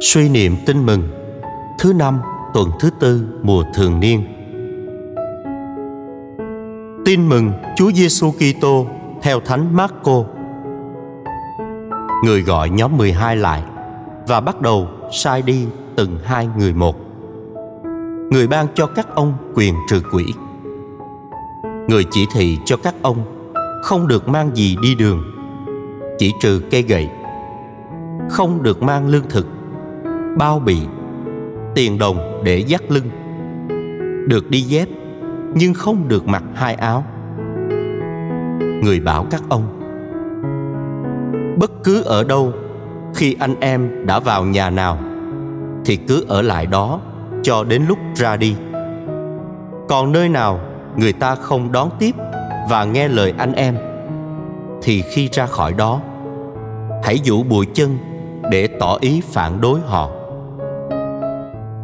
Suy niệm tin mừng Thứ năm tuần thứ tư mùa thường niên Tin mừng Chúa Giêsu Kitô theo Thánh Marco. Người gọi nhóm 12 lại và bắt đầu sai đi từng hai người một. Người ban cho các ông quyền trừ quỷ. Người chỉ thị cho các ông không được mang gì đi đường, chỉ trừ cây gậy, không được mang lương thực, bao bì, tiền đồng để dắt lưng, được đi dép nhưng không được mặc hai áo. Người bảo các ông bất cứ ở đâu khi anh em đã vào nhà nào thì cứ ở lại đó cho đến lúc ra đi. Còn nơi nào người ta không đón tiếp và nghe lời anh em thì khi ra khỏi đó hãy dụ bụi chân để tỏ ý phản đối họ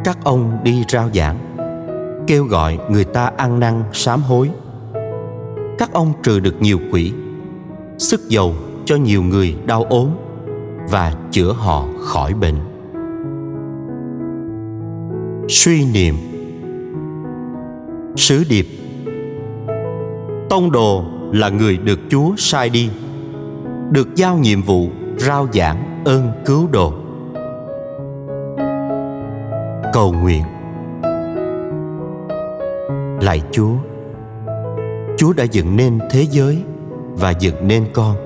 các ông đi rao giảng, kêu gọi người ta ăn năn, sám hối. Các ông trừ được nhiều quỷ, sức dầu cho nhiều người đau ốm và chữa họ khỏi bệnh. Suy niệm. Sứ điệp. Tông đồ là người được chúa sai đi, được giao nhiệm vụ rao giảng ơn cứu độ cầu nguyện. Lạy chúa chúa đã dựng nên thế giới và dựng nên con.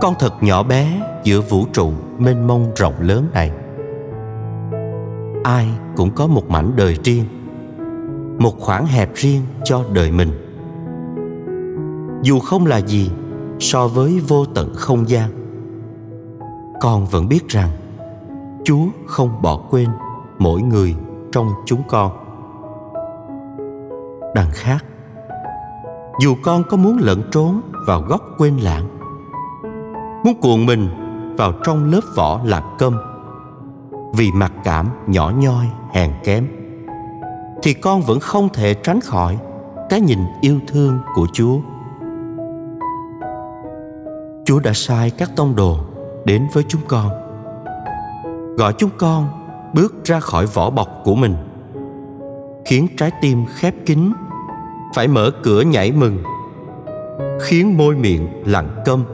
Con thật nhỏ bé giữa vũ trụ mênh mông rộng lớn này. Ai cũng có một mảnh đời riêng, một khoảng hẹp riêng cho đời mình. Dù không là gì so với vô tận không gian, con vẫn biết rằng chúa không bỏ quên mỗi người trong chúng con. Đằng khác, dù con có muốn lẫn trốn vào góc quên lãng, muốn cuộn mình vào trong lớp vỏ lạc câm vì mặc cảm nhỏ nhoi, hèn kém, thì con vẫn không thể tránh khỏi cái nhìn yêu thương của chúa. Chúa đã sai các tông đồ đến với chúng con gọi chúng con bước ra khỏi vỏ bọc của mình. Khiến trái tim khép kín, phải mở cửa nhảy mừng. Khiến môi miệng lặng câm,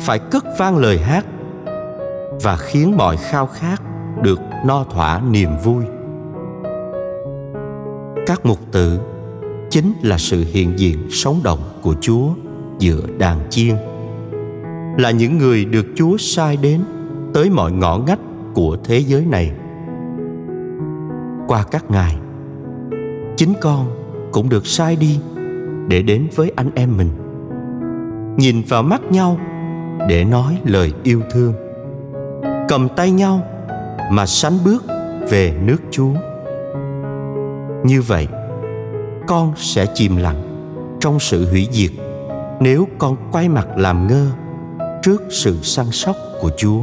phải cất vang lời hát. Và khiến mọi khao khát được no thỏa niềm vui. Các mục tử chính là sự hiện diện sống động của chúa giữa đàn chiên. Là những người được chúa sai đến tới mọi ngõ ngách của thế giới này. Qua các ngài, chính con cũng được sai đi để đến với anh em mình. Nhìn vào mắt nhau để nói lời yêu thương. Cầm tay nhau mà sánh bước về nước chúa. Như vậy, con sẽ chìm lặng trong sự hủy diệt nếu con quay mặt làm ngơ trước sự săn sóc của chúa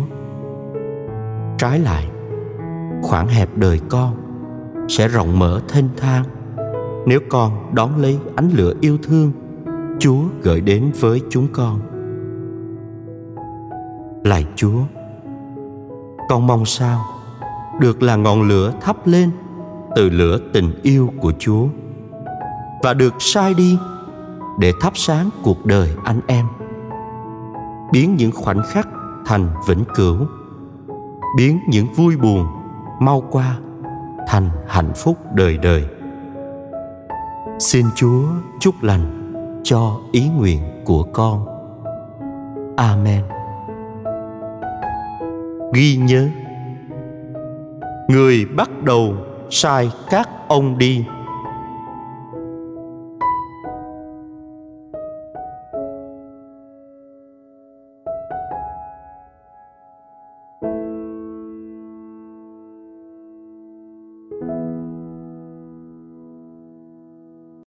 trái lại. Khoảng hẹp đời con sẽ rộng mở thênh thang. Nếu con đón lấy ánh lửa yêu thương, chúa gửi đến với chúng con. Lạy chúa, con mong sao được là ngọn lửa thắp lên từ lửa tình yêu của chúa và được sai đi để thắp sáng cuộc đời anh em, biến những khoảnh khắc thành vĩnh cửu biến những vui buồn mau qua thành hạnh phúc đời đời. Xin chúa chúc lành cho ý nguyện của con. Amen. Ghi nhớ, người bắt đầu sai các ông đi.